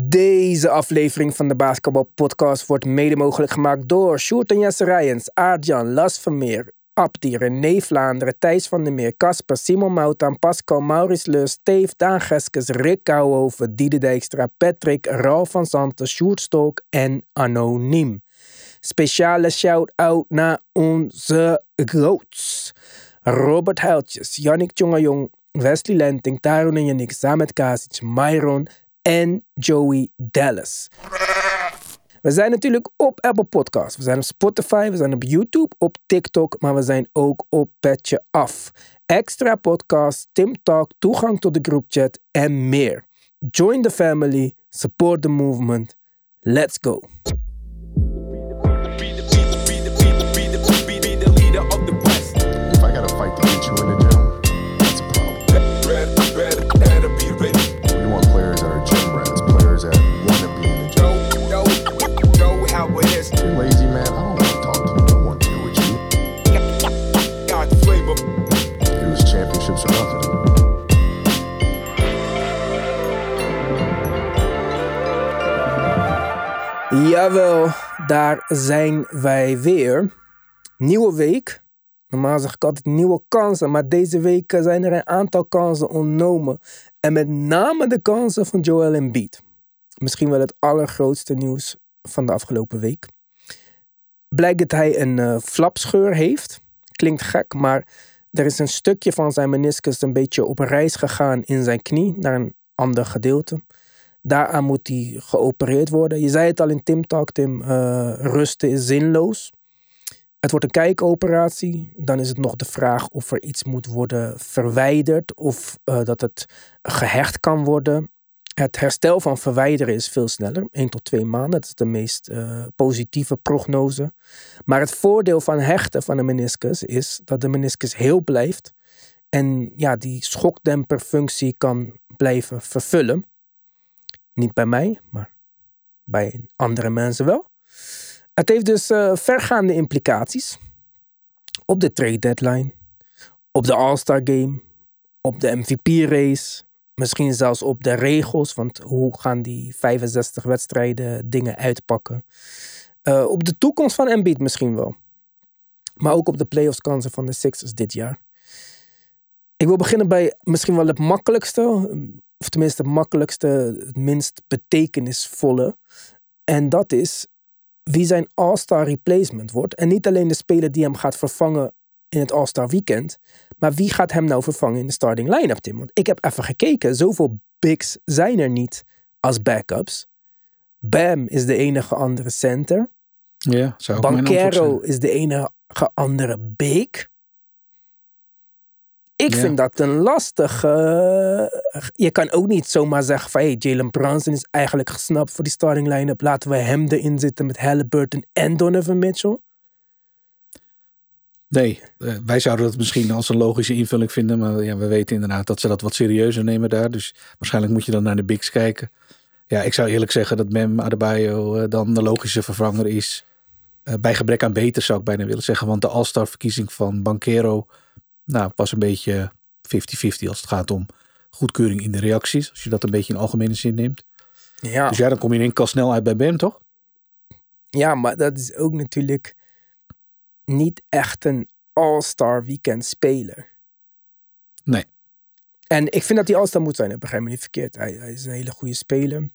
Deze aflevering van de Basketball Podcast wordt mede mogelijk gemaakt door Sjoerd en Jesse Rijens, Aardjan, Las Vermeer, Abdi, René Vlaanderen, Thijs van der Meer, Casper, Simon Moutaan, Pascal, Maurice Leus, Steve, Daan Geskes, Rick Kouwhoven, Diede Dijkstra, Patrick, Ralf van Zanten, Sjoerd Stolk en Anoniem. Speciale shout-out naar onze groots. Robert Huiltjes, Yannick Tjongajong, Wesley Lenting, Tarun en Yannick, Samet Kasic, Myron en Joey Dallas. We zijn natuurlijk op Apple Podcasts. We zijn op Spotify, we zijn op YouTube, op TikTok, maar we zijn ook op Petje Af. Extra podcast, Tim Talk, toegang tot de groupchat en meer. Join the family, support the movement. Let's go. Jawel, daar zijn wij weer. Nieuwe week. Normaal zeg ik altijd nieuwe kansen, maar deze week zijn er een aantal kansen ontnomen. En met name de kansen van Joel Embiid. Misschien wel het allergrootste nieuws van de afgelopen week. Blijkt dat hij een eh, flapscheur heeft. Klinkt gek, maar er is een stukje van zijn meniscus een beetje op reis gegaan in zijn knie naar een ander gedeelte. Daaraan moet hij geopereerd worden. Je zei het al in Tim Talk, Tim. eh, rusten is zinloos. Het wordt een kijkoperatie. Dan is het nog de vraag of er iets moet worden verwijderd. Of eh, dat het gehecht kan worden. Het herstel van verwijderen is veel sneller. 1 tot 2 maanden. Dat is de meest eh, positieve prognose. Maar het voordeel van hechten van een meniscus is dat de meniscus heel blijft. En ja, die schokdemperfunctie kan blijven vervullen. Niet bij mij, maar bij andere mensen wel. Het heeft dus eh, vergaande implicaties op de trade deadline, op de All-Star Game, op de MVP-race, misschien zelfs op de regels, want hoe gaan die 65 wedstrijden dingen uitpakken? Eh, op de toekomst van Embiid misschien wel, maar ook op de playoffs kansen van de Sixers dit jaar. Ik wil beginnen bij misschien wel het makkelijkste, of tenminste het makkelijkste, het minst betekenisvolle. En dat is wie zijn All-Star replacement wordt. En niet alleen de speler die hem gaat vervangen in het All-Star weekend. Maar wie gaat hem nou vervangen in de starting line-up, Tim? Want ik heb even gekeken. Zoveel bigs zijn er niet als backups. Bam is de enige andere center. Ja, zou Banquero is de enige andere big. Ik Ja. vind dat een lastig. eh, je kan ook niet zomaar zeggen van hey, Jalen Brunson is eigenlijk gesnapt voor die starting line-up. Laten we hem erin zitten met Halliburton en Donovan Mitchell. Nee, eh, wij zouden dat misschien als een logische invulling vinden. Maar ja, we weten inderdaad dat ze dat wat serieuzer nemen daar. Dus waarschijnlijk moet je dan naar de bigs kijken. Ja, ik zou eerlijk zeggen dat Mem Adebayo eh, dan de logische vervanger is. Bij gebrek aan beter zou ik bijna willen zeggen. Want de All-Star verkiezing van Banquero nou, was een beetje 50-50 als het gaat om goedkeuring in de reacties. Als je dat een beetje in algemene zin neemt. Ja. Dus ja, dan kom je in één keer snel uit bij Bam, toch? ja, maar dat is ook natuurlijk niet echt een All-Star weekend speler. Nee. En ik vind dat hij All-Star moet zijn. Ik begrijp me niet verkeerd. Hij, hij is een hele goede speler.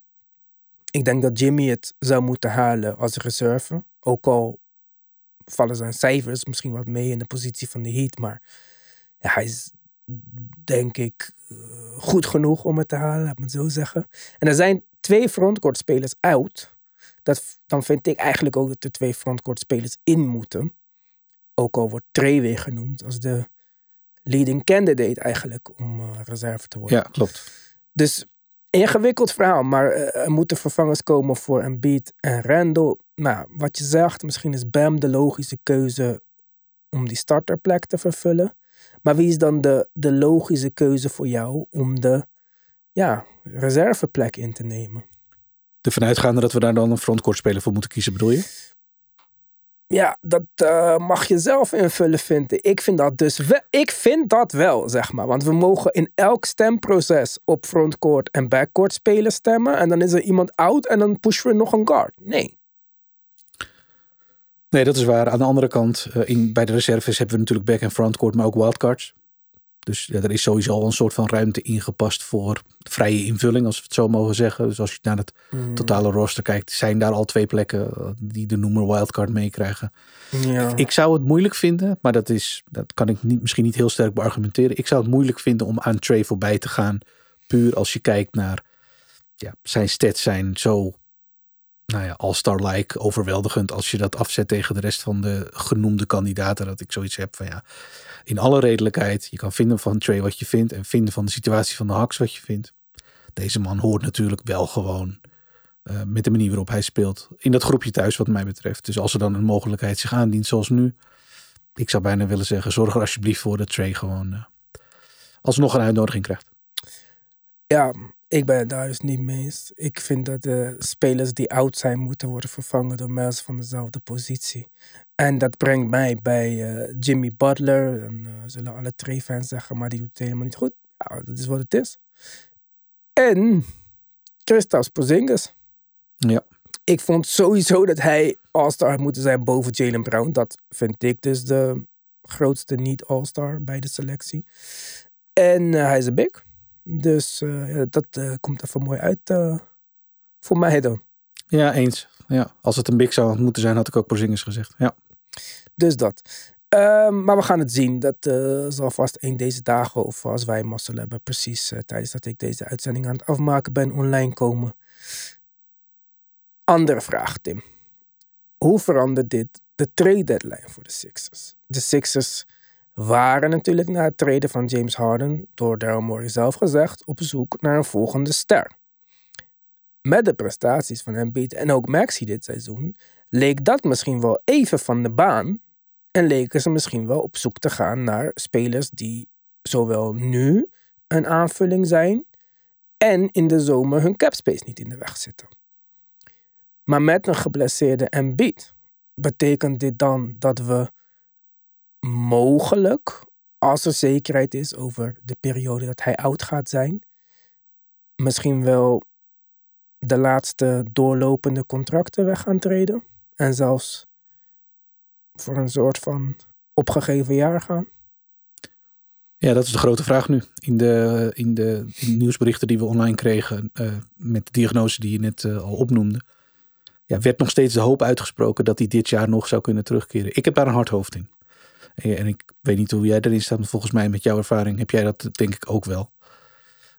Ik denk dat Jimmy het zou moeten halen als reserve. Ook al vallen zijn cijfers misschien wat mee in de positie van de Heat. Maar ja, hij is denk ik eh, goed genoeg om het te halen, laat me het zo zeggen. En er zijn twee frontcourt spelers out. Dat, dan vind ik eigenlijk ook dat er twee frontcourt spelers in moeten. Ook al wordt Trey weer genoemd als de leading candidate eigenlijk om eh, reserve te worden. Ja, klopt. Dus ingewikkeld verhaal, maar eh, er moeten vervangers komen voor Embiid en Randall. Nou, wat je zegt, misschien is Bam de logische keuze om die starterplek te vervullen. Maar wie is dan de, de logische keuze voor jou om de ja, reserveplek in te nemen? Ervan uitgaande dat we daar dan een frontcourt speler voor moeten kiezen, bedoel je? Ja, dat eh, mag je zelf invullen, vind ik. Ik vind dat dus wel, ik vind dat wel, zeg maar. Want we mogen in elk stemproces op frontcourt en backcourt spelers stemmen. En dan is er iemand out en dan pushen we nog een guard. Nee. Nee, dat is waar. Aan de andere kant, eh, in, bij de reserves hebben we natuurlijk back- en frontcourt, maar ook wildcards. Dus ja, er is sowieso al een soort van ruimte ingepast voor vrije invulling, als we het zo mogen zeggen. Dus als je naar het Hmm. totale rooster kijkt, zijn daar al twee plekken eh, die de noemer wildcard meekrijgen. Ja. Ik zou het moeilijk vinden, maar dat, is, dat kan ik niet, misschien niet heel sterk beargumenteren. Ik zou het moeilijk vinden om aan Trey voorbij te gaan. Puur als je kijkt naar ja, zijn stats zijn zo nou ja, all-star-like, overweldigend. Als je dat afzet tegen de rest van de genoemde kandidaten. Dat ik zoiets heb van ja, in alle redelijkheid. Je kan vinden van Trey wat je vindt. En vinden van de situatie van de Hawks wat je vindt. Deze man hoort natuurlijk wel gewoon eh, met de manier waarop hij speelt. In dat groepje thuis wat mij betreft. Dus als er dan een mogelijkheid zich aandient zoals nu. Ik zou bijna willen zeggen, zorg er alsjeblieft voor dat Trey gewoon eh, alsnog een uitnodiging krijgt. Ja, ik ben het daar dus niet mee eens. Ik vind dat de spelers die oud zijn moeten worden vervangen door mensen van dezelfde positie. En dat brengt mij bij eh, Jimmy Butler. En eh, zullen alle Trey-fans zeggen, maar die doet het helemaal niet goed. Ja, dat is wat het is. En Kristaps Porzingis. Ja. Ik vond sowieso dat hij All-Star had moeten zijn boven Jalen Brown. Dat vind ik dus de grootste niet-All-Star bij de selectie. En eh, hij is een big. Dus eh, ja, dat eh, komt even mooi uit eh, voor mij dan. Ja, eens. Ja, als het een big zou moeten zijn, had ik ook Porzingis gezegd. Ja. Dus dat. Ehm, maar we gaan het zien. Dat zal vast een deze dagen, of als wij mazzel hebben, precies tijdens dat ik deze uitzending aan het afmaken ben, online komen. Andere vraag, Tim. Hoe verandert dit de trade deadline voor de Sixers? De Sixers waren natuurlijk na het treden van James Harden, door Daryl Morey zelf gezegd, op zoek naar een volgende ster. Met de prestaties van Embiid en ook Maxi dit seizoen, leek dat misschien wel even van de baan. En leken ze misschien wel op zoek te gaan naar spelers die zowel nu een aanvulling zijn en in de zomer hun capspace niet in de weg zitten. Maar met een geblesseerde Embiid betekent dit dan dat we mogelijk, als er zekerheid is over de periode dat hij oud gaat zijn, misschien wel de laatste doorlopende contracten weg gaan treden en zelfs voor een soort van opgegeven jaar gaan. ja, dat is de grote vraag nu. In de, in de, nieuwsberichten die we online kregen, eh, met de diagnose die je net eh, al opnoemde, ja, werd nog steeds de hoop uitgesproken dat hij dit jaar nog zou kunnen terugkeren. Ik heb daar een hard hoofd in. En, ik weet niet hoe jij erin staat, maar volgens mij met jouw ervaring heb jij dat denk ik ook wel.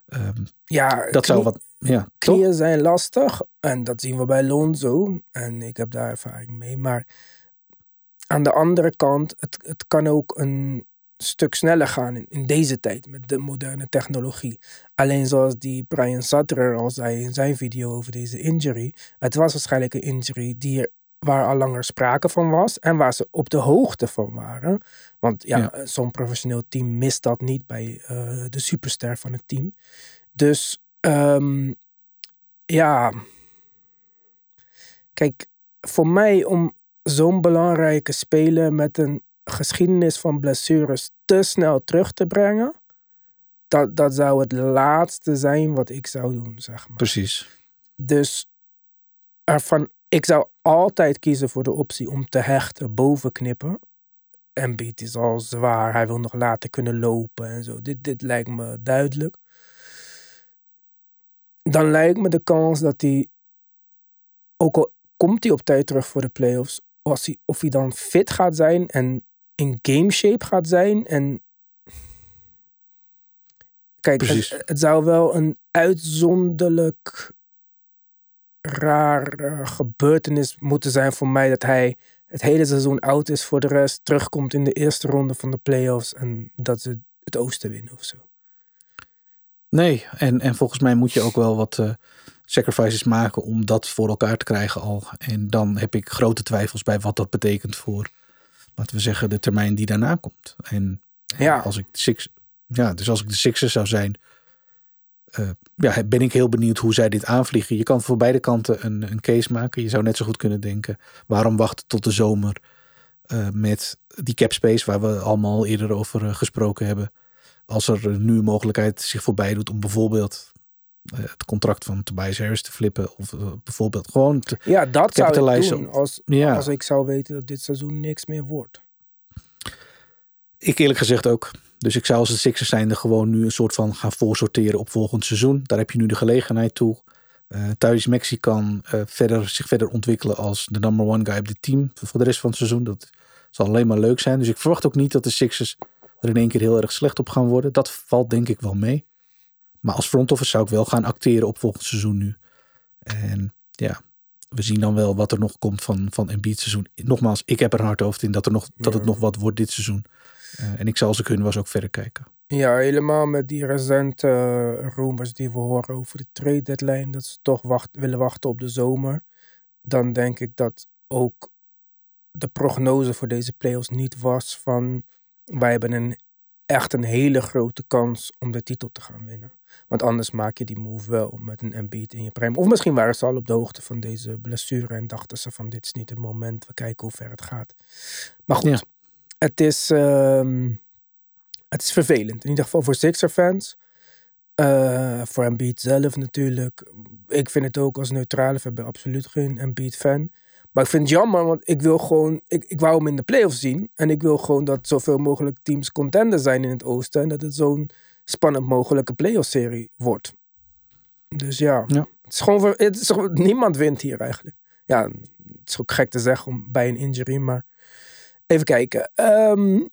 Ehm, Ja, dat zou wat, ja, toch? Knieën zijn lastig en dat zien we bij Lonzo. En ik heb daar ervaring mee. Maar aan de andere kant, het, het kan ook een stuk sneller gaan in, in deze tijd met de moderne technologie. Alleen zoals die Brian Sutter al zei in zijn video over deze injury. Het was waarschijnlijk een injury die er, waar al langer sprake van was en waar ze op de hoogte van waren. Want ja, Ja. zo'n professioneel team mist dat niet bij eh, de superster van het team. Dus ehm, ja. Kijk, voor mij om zo'n belangrijke speler met een geschiedenis van blessures te snel terug te brengen, dat, dat zou het laatste zijn wat ik zou doen, zeg maar. Precies. Dus ervan, ik zou altijd kiezen voor de optie om te hechten boven knippen. Embiid is al zwaar, hij wil nog later kunnen lopen en zo. Dit, dit lijkt me duidelijk. Dan lijkt me de kans dat hij, ook al komt hij op tijd terug voor de playoffs, als hij, of hij dan fit gaat zijn en in game shape gaat zijn. En kijk, het, het zou wel een uitzonderlijk raar eh, gebeurtenis moeten zijn voor mij dat hij het hele seizoen oud is voor de rest, terugkomt in de eerste ronde van de playoffs en dat ze het oosten winnen of zo. Nee, en, en volgens mij moet je ook wel wat eh, sacrifices maken om dat voor elkaar te krijgen al. En dan heb ik grote twijfels bij wat dat betekent voor, laten we zeggen, de termijn die daarna komt. En Ja. als ik de Six, ja, dus als ik de Sixers zou zijn, eh, ja, ben ik heel benieuwd hoe zij dit aanvliegen. Je kan voor beide kanten een, een case maken. Je zou net zo goed kunnen denken, waarom wachten tot de zomer eh, met die cap space waar we allemaal eerder over eh, gesproken hebben. Als er nu een mogelijkheid zich voorbij doet om bijvoorbeeld het contract van Tobias Harris te flippen. Of bijvoorbeeld gewoon te, Ja, dat zou ik doen als, Ja. als ik zou weten dat dit seizoen niks meer wordt. Ik eerlijk gezegd ook. Dus ik zou als de Sixers zijnde gewoon nu een soort van gaan voorsorteren op volgend seizoen. Daar heb je nu de gelegenheid toe. Eh Thuis Maxi kan eh, verder, zich verder ontwikkelen als de number one guy op dit team voor de rest van het seizoen. Dat zal alleen maar leuk zijn. Dus ik verwacht ook niet dat de Sixers er in één keer heel erg slecht op gaan worden. Dat valt denk ik wel mee. Maar als front office zou ik wel gaan acteren op volgend seizoen nu. En ja, we zien dan wel wat er nog komt van, van Embiid seizoen. Nogmaals, ik heb er hard hoofd in dat, er nog, dat het Ja. nog wat wordt dit seizoen. Eh, en ik zal als ik hun was ook verder kijken. Ja, helemaal met die recente eh, rumors die we horen over de trade deadline. Dat ze toch wacht, willen wachten op de zomer. Dan denk ik dat ook de prognose voor deze playoffs niet was van... Wij hebben een, echt een hele grote kans om de titel te gaan winnen. Want anders maak je die move wel met een Embiid in je prime. Of misschien waren ze al op de hoogte van deze blessure en dachten ze van dit is niet het moment. We kijken hoe ver het gaat. Maar goed. Het is... ehm, het is vervelend. In ieder geval voor Sixer fans. Eh, voor Embiid zelf natuurlijk. Ik vind het ook als neutrale fan. Ik ben absoluut geen Embiid fan. Maar ik vind het jammer, want ik wil gewoon... Ik, ik wou hem in de playoffs zien. En ik wil gewoon dat zoveel mogelijk teams contender zijn in het oosten. En dat het zo'n spannend mogelijke playoff serie wordt. Dus ja, Ja. Het is gewoon... Het is, gewoon- niemand wint hier eigenlijk. Ja, het is ook gek te zeggen om, bij een injury, maar... Even kijken. Ehm,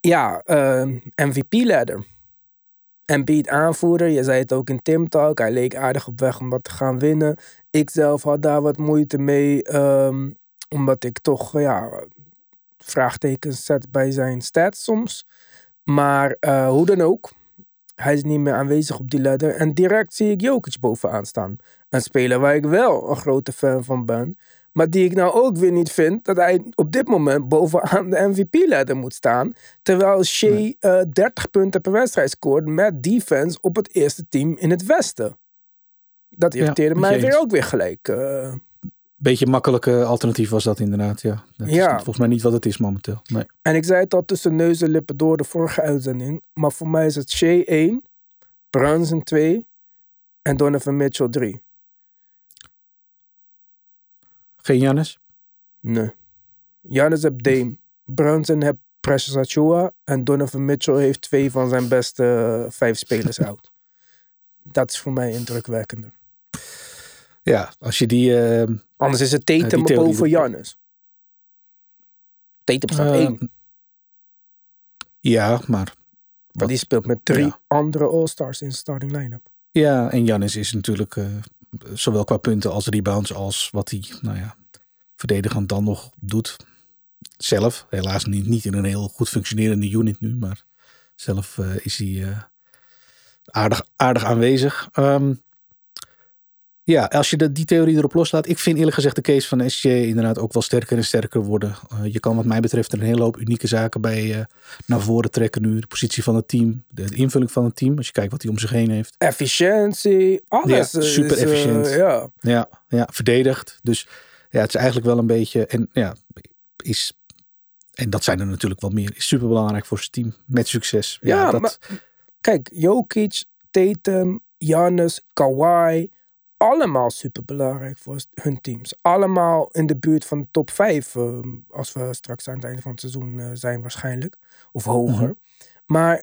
ja, ehm, MVP-ladder. Embiid aanvoerder. Je zei het ook in Tim Talk. Hij leek aardig op weg om dat te gaan winnen. Ik zelf had daar wat moeite mee. ehm, omdat ik toch ja, vraagtekens zet bij zijn stats soms. Maar eh, hoe dan ook. Hij is niet meer aanwezig op die ladder. En direct zie ik Jokic bovenaan staan. Een speler waar ik wel een grote fan van ben. Maar die ik nou ook weer niet vind dat hij op dit moment bovenaan de MVP-ladder moet staan. Terwijl Shea eh, 30 punten per wedstrijd scoort met defense op het eerste team in het Westen. Dat irriteerde mij weer ook weer gelijk. eh. Beetje makkelijke alternatief was dat inderdaad, ja. Dat is Ja. volgens mij niet wat het is momenteel. Nee. en ik zei het al tussen neus en lippen door de vorige uitzending. Maar voor mij is het Shea 1, Brunson 2 en Donovan Mitchell 3. Geen Jannes? Nee. Giannis heeft Dame. Brunson heeft Precious Achua. En Donovan Mitchell heeft twee van zijn beste eh, vijf spelers out. Dat is voor mij indrukwekkender. Ja, als je die... eh, Anders is het Tatum die theorie boven Giannis. Tatum staat eh, één. Ja, maar... Die speelt met drie ja. andere All-Stars in de starting line-up. Ja, en Jannis is natuurlijk eh, zowel qua punten als rebounds als wat hij, nou ja, verdedigend dan nog doet. Zelf, helaas niet, niet in een heel goed functionerende unit nu, maar zelf eh, is hij eh, aardig, aardig aanwezig. Ehm, ja, als je de, die theorie erop loslaat. Ik vind eerlijk gezegd de case van SJ inderdaad ook wel sterker en sterker worden. Eh, je kan wat mij betreft een hele hoop unieke zaken bij eh, naar voren trekken nu. De positie van het team, de, de invulling van het team. Als je kijkt wat hij om zich heen heeft. Efficiëntie, alles. Ja, is, super eh, efficiënt. ja. Ja, ja, verdedigd. Dus ja, het is eigenlijk wel een beetje. En ja, is. En dat zijn er natuurlijk wel meer. Is super belangrijk voor zijn team. Met succes. Ja, Ja, dat, maar kijk, Jokic, Tatum, Giannis, Kawhi. Allemaal super belangrijk voor hun teams. Allemaal in de buurt van de top 5. als we straks aan het einde van het seizoen eh, zijn, waarschijnlijk. Of hoger. Mhm. Maar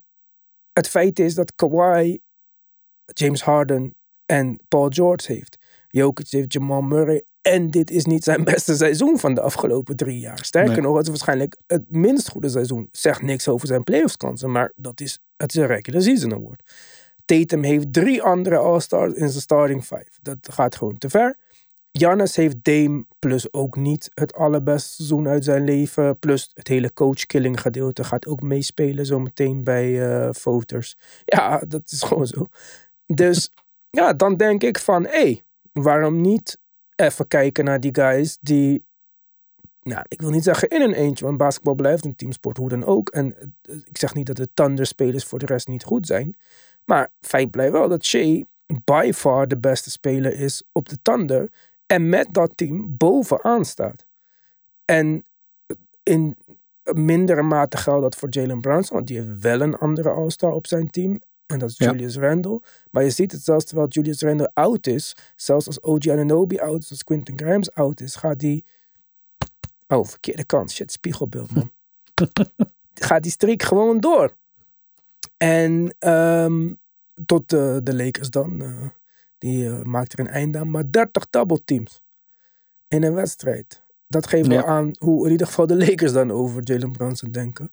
het feit is dat Kawhi, James Harden en Paul George heeft. Jokic heeft Jamal Murray. En dit is niet zijn beste seizoen van de afgelopen drie jaar. Sterker Nee. nog, het is waarschijnlijk het minst goede seizoen. Zegt niks over zijn playoffs kansen, maar dat is, het is een regular season award. Tatum heeft drie andere All-Stars in zijn starting five. Dat gaat gewoon te ver. Giannis heeft Dame plus ook niet het allerbeste seizoen uit zijn leven. Plus het hele coach-killing gedeelte gaat ook meespelen zometeen bij eh voters. Ja, dat is gewoon zo. Dus ja, dan denk ik van, hé, hey, waarom niet even kijken naar die guys die, nou, ik wil niet zeggen in een eentje, want basketbal blijft een teamsport, hoe dan ook. En eh, ik zeg niet dat de Thunder-spelers voor de rest niet goed zijn. Maar feit blijft wel dat Shea by far de beste speler is op de Thunder. En met dat team bovenaan staat. En in mindere mate geldt dat voor Jalen Brunson. Want die heeft wel een andere All-Star op zijn team. En dat is Ja. Julius Randle. Maar je ziet het zelfs terwijl Julius Randle oud is. Zelfs als OG Ananobi oud is. Als Quentin Grimes oud is. Gaat die... Oh, verkeerde kant. Shit, spiegelbeeld man. gaat die streak gewoon door. En ehm, tot de, de Lakers dan. eh, die eh, maakt er een einde aan. Maar 30 double teams in een wedstrijd. Dat geeft wel Ja. aan hoe in ieder geval de Lakers dan over Jalen Brunson denken.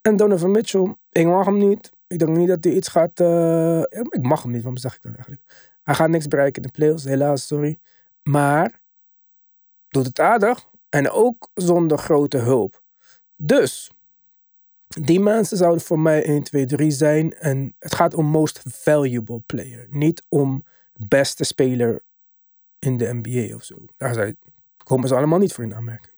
En Donovan Mitchell, ik mag hem niet. Ik denk niet dat hij iets gaat... eh, ik mag hem niet, waarom zeg ik dat eigenlijk? Hij gaat niks bereiken in de playoffs, helaas, sorry. Maar doet het aardig. En ook zonder grote hulp. Dus, die mensen zouden voor mij 1, 2, 3 zijn. En het gaat om most valuable player. Niet om beste speler in de NBA of zo. Daar zijn, komen ze allemaal niet voor in aanmerking.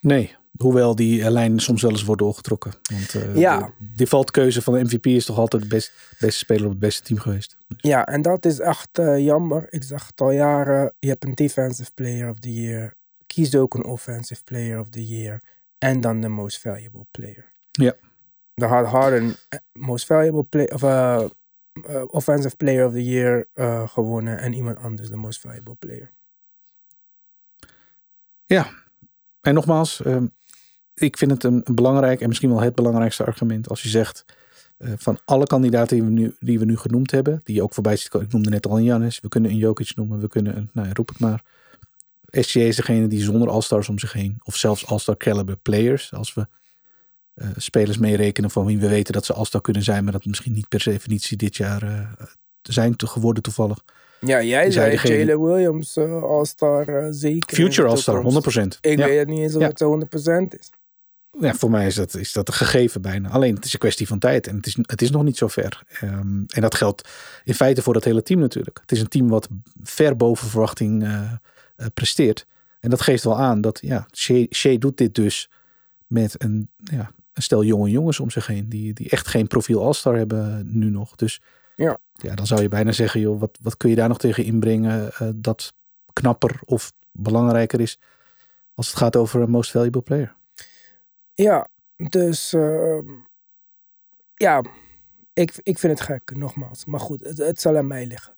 Nee, hoewel die eh, lijn soms wel eens wordt doorgetrokken. Want eh, Ja. de defaultkeuze van de MVP is toch altijd de best, beste speler op het beste team geweest. Dus, Ja, en dat is echt eh, jammer. Ik zeg het al jaren. Je hebt een defensive player of the year. Kies ook een offensive player of the year. En dan de most valuable player. Ja. Dan had Harden eh, most valuable player of eh, offensive player of the year gewonnen. En iemand anders de most valuable player. En nogmaals, ehm, ik vind het een, een belangrijk en misschien wel het belangrijkste argument als je zegt van alle kandidaten die we, nu, die we nu genoemd hebben, die je ook voorbij ziet, komen. ik noemde net al een Janis, we kunnen een Jokic noemen, we kunnen een, nou ja, roep het maar. SGA is degene die zonder All-Stars om zich heen, of zelfs All-Star caliber players, als we eh, spelers meerekenen van wie we weten dat ze All-Star kunnen zijn, maar dat misschien niet per definitie dit jaar eh, zijn te geworden toevallig. Ja, jij zei degene- Jalen Williams uh, All-Star uh, zeker. Future All-Star, toekomst. 100%. Ik ja. weet het niet eens of Ja. het zo 100% is. Ja, voor mij is dat, is dat een gegeven bijna. Alleen het is een kwestie van tijd en het is, het is nog niet zo ver. Ehm, en dat geldt in feite voor dat hele team natuurlijk. Het is een team wat ver boven verwachting presteert. En dat geeft wel aan dat ja, Shea, doet dit dus met een, ja, een stel jonge jongens om zich heen. Die, die echt geen profiel All-Star hebben nu nog. Dus Ja. ja, dan zou je bijna zeggen, joh, wat, wat kun je daar nog tegen inbrengen eh, dat knapper of belangrijker is als het gaat over een most valuable player. Ja, dus ehm, ja, ik, ik vind het gek, nogmaals. Maar goed, het, het zal aan mij liggen.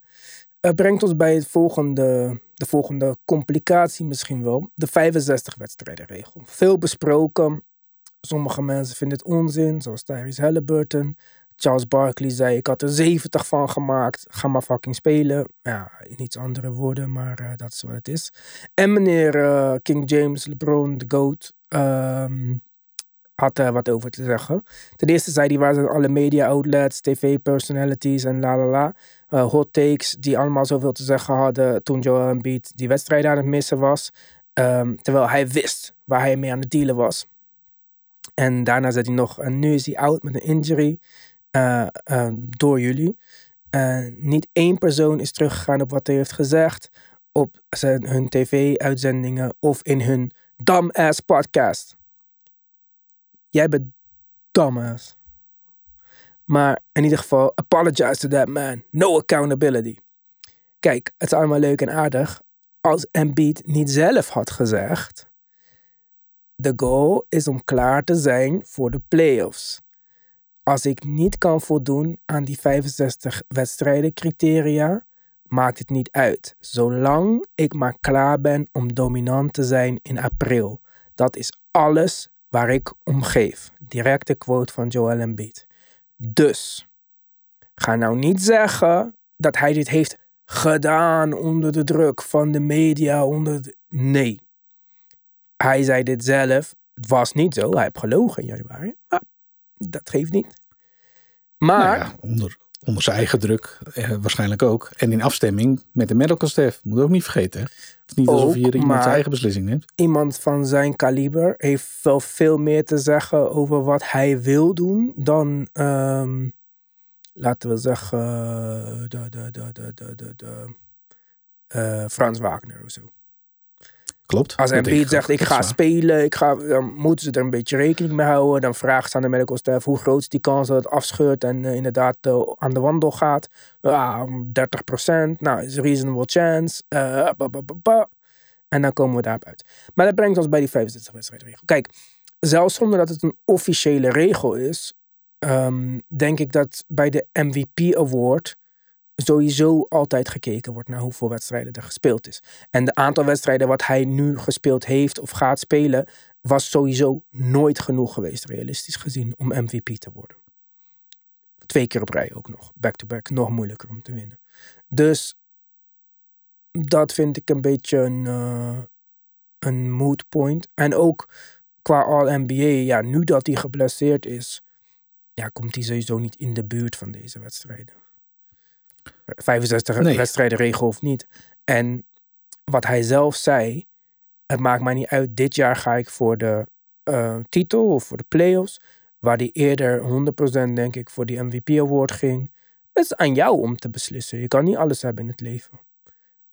Het brengt ons bij het volgende, de volgende complicatie misschien wel. De 65 wedstrijdenregel. Veel besproken. Sommige mensen vinden het onzin, zoals Tyrese Halliburton. Charles Barkley zei, ik had er 70 van gemaakt. Ga maar fucking spelen. Ja, in iets andere woorden, maar eh, dat is wat het is. En meneer eh, King James, LeBron, de GOAT, ehm, had er wat over te zeggen. Ten eerste zei hij, waar zijn alle media outlets, tv-personalities en la la la. Eh, hot takes die allemaal zoveel te zeggen hadden toen Joel Embiid die wedstrijd aan het missen was. Ehm, terwijl hij wist waar hij mee aan het dealen was. En daarna zei hij nog, en nu is hij out met een injury eh, eh, door jullie. Eh, niet één persoon is teruggegaan op wat hij heeft gezegd op zijn, hun tv-uitzendingen of in hun dumbass podcast. Jij bent dumbass. Maar in ieder geval, apologize to that man. No accountability. Kijk, het is allemaal leuk en aardig als Embiid niet zelf had gezegd. De goal is om klaar te zijn voor de playoffs. Als ik niet kan voldoen aan die 65 wedstrijden criteria, maakt het niet uit. Zolang ik maar klaar ben om dominant te zijn in april. Dat is alles waar ik om geef. Directe quote van Joel Embiid. Dus, ga nou niet zeggen dat hij dit heeft gedaan onder de druk van de media. Onder de... Nee. Hij zei dit zelf. Het was niet zo. Hij heeft gelogen in januari. Maar dat geeft niet. Maar, Nou onder, onder zijn eigen druk eh, waarschijnlijk ook. En in afstemming met de medical staff. Moet je ook niet vergeten. Het is niet alsof Ook, je hier iemand zijn eigen beslissing neemt. iemand van zijn kaliber heeft wel veel meer te zeggen over wat hij wil doen dan, ehm, laten we zeggen, de, de, de, de, de, de, de, eh, Frans Wagner of zo. Klopt. Als Embiid zegt, ik ga spelen, ik ga, dan moeten ze er een beetje rekening mee houden. Dan vraagt ze aan de medical staff, hoe groot is die kans dat het afscheurt en eh, inderdaad eh, aan de wandel gaat? Ja, 30% Nou, is een reasonable chance. Eh. En dan komen we daarop uit. Maar dat brengt ons bij die 65 wedstrijdregel. Kijk, zelfs zonder dat het een officiële regel is, ehm, denk ik dat bij de MVP Award sowieso altijd gekeken wordt naar hoeveel wedstrijden er gespeeld is. En de aantal wedstrijden wat hij nu gespeeld heeft of gaat spelen, was sowieso nooit genoeg geweest, realistisch gezien, om MVP te worden. Twee keer op rij ook nog. Back-to-back, nog moeilijker om te winnen. Dus dat vind ik een beetje een, uh, een mood point. En ook qua All-NBA, ja, nu dat hij geblesseerd is, ja, komt hij sowieso niet in de buurt van deze wedstrijden. 65 Nee. wedstrijden regel of niet. En wat hij zelf zei, het maakt mij niet uit, dit jaar ga ik voor de eh, titel of voor de playoffs, waar hij eerder 100% denk ik voor die MVP award ging. Het is aan jou om te beslissen. Je kan niet alles hebben in het leven.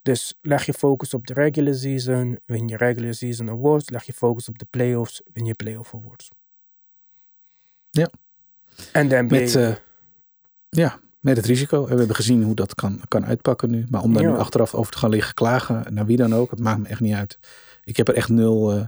Dus leg je focus op de regular season, win je regular season awards. Leg je focus op de playoffs, win je playoff awards. Ja. En NBA. Met, eh, ja, met het risico. En we hebben gezien hoe dat kan, kan uitpakken nu. Maar om daar Ja. nu achteraf over te gaan liggen klagen, naar wie dan ook, het maakt me echt niet uit. Ik heb er echt nul, eh,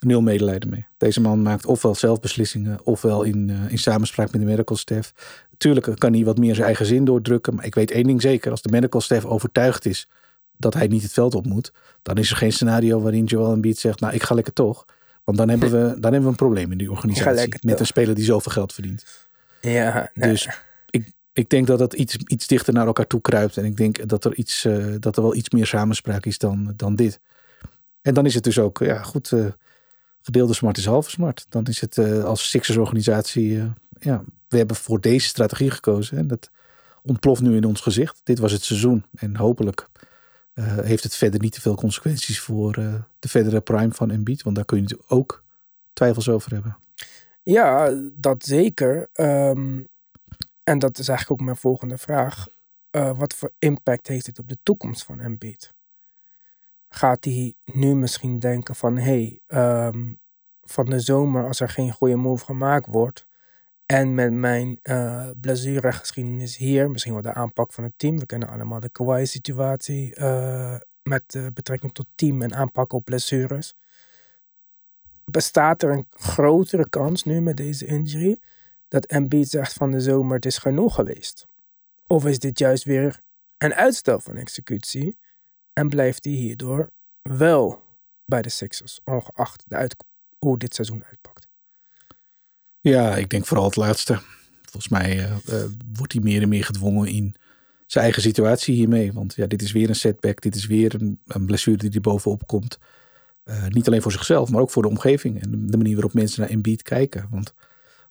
nul medelijden mee. Deze man maakt ofwel zelf beslissingen, ofwel in, eh, in samenspraak met de medical staff. Tuurlijk kan hij wat meer zijn eigen zin doordrukken. Maar ik weet één ding zeker. Als de medical staff overtuigd is dat hij niet het veld op moet, dan is er geen scenario waarin Joel Embiid zegt, nou ik ga lekker toch. Want dan hebben we, dan hebben we een probleem in die organisatie. Met toch. een speler die zoveel geld verdient. ja, nee. Dus ik, denk dat het iets, iets dichter naar elkaar toe kruipt. En ik denk dat er, iets, eh, dat er wel iets meer samenspraak is dan, dan dit. En dan is het dus ook, ja goed, eh, gedeelde smart is halve smart. Dan is het eh, als Sixers organisatie, ja, we hebben voor deze strategie gekozen. En dat ontploft nu in ons gezicht. Dit was het seizoen. En hopelijk heeft het verder niet te veel consequenties voor de verdere prime van Embiid. Want daar kun je natuurlijk ook twijfels over hebben. Ja, dat zeker. Ehm, en dat is eigenlijk ook mijn volgende vraag. Eh, wat voor impact heeft dit op de toekomst van Embiid? Gaat hij nu misschien denken van... hey, ehm, van de zomer als er geen goede move gemaakt wordt... en met mijn eh blessuregeschiedenis hier... misschien wel de aanpak van het team... we kennen allemaal de Kawhi-situatie... eh, met betrekking tot team en aanpak op blessures bestaat er een grotere kans nu met deze injury dat Embiid zegt van de zomer het is genoeg geweest? Of is dit juist weer een uitstel van executie en blijft hij hierdoor wel bij de Sixers, ongeacht de uit hoe dit seizoen uitpakt? Ja, ik denk vooral het laatste. Volgens mij eh, eh, wordt hij meer en meer gedwongen in zijn eigen situatie hiermee. Want ja, dit is weer een setback. Dit is weer een, een blessure die er bovenop komt. Eh, niet alleen voor zichzelf, maar ook voor de omgeving. En de, manier waarop mensen naar Embiid kijken. Want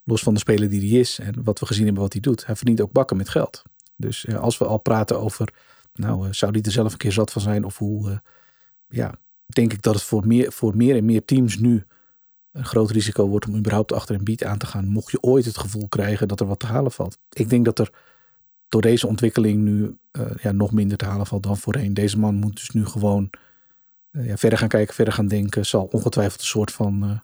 los van de speler die hij is en wat we gezien hebben wat hij doet. Hij verdient ook bakken met geld. Dus eh, als we al praten over, nou eh, zou hij er zelf een keer zat van zijn? Of hoe, eh, ja, denk ik dat het voor meer, voor meer en meer teams nu een groot risico wordt om überhaupt achter een beat aan te gaan. Mocht je ooit het gevoel krijgen dat er wat te halen valt. Ik denk dat er door deze ontwikkeling nu ja, nog minder te halen valt dan voorheen. Deze man moet dus nu gewoon ja, verder gaan kijken, verder gaan denken. Zal ongetwijfeld een soort van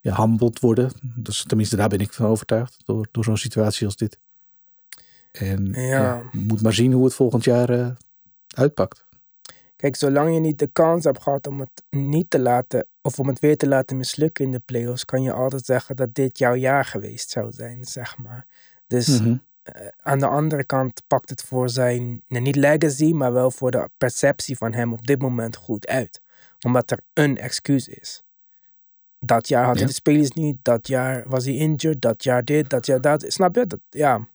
humbled worden. Dus tenminste, daar ben ik van overtuigd. Door, door zo'n situatie als dit. En Ja. ja, moet maar zien hoe het volgend jaar eh, uitpakt. Kijk, zolang je niet de kans hebt gehad om het niet te laten, of om het weer te laten mislukken in de playoffs, kan je altijd zeggen dat dit jouw jaar geweest zou zijn, zeg maar. Dus Mhm. eh, aan de andere kant pakt het voor zijn, nou, niet legacy, maar wel voor de perceptie van hem op dit moment goed uit. Omdat er een excuus is. Dat jaar had hij Ja. de spelers niet, dat jaar was hij injured, dat jaar dit, dat jaar dat. Snap je? Dat, ja.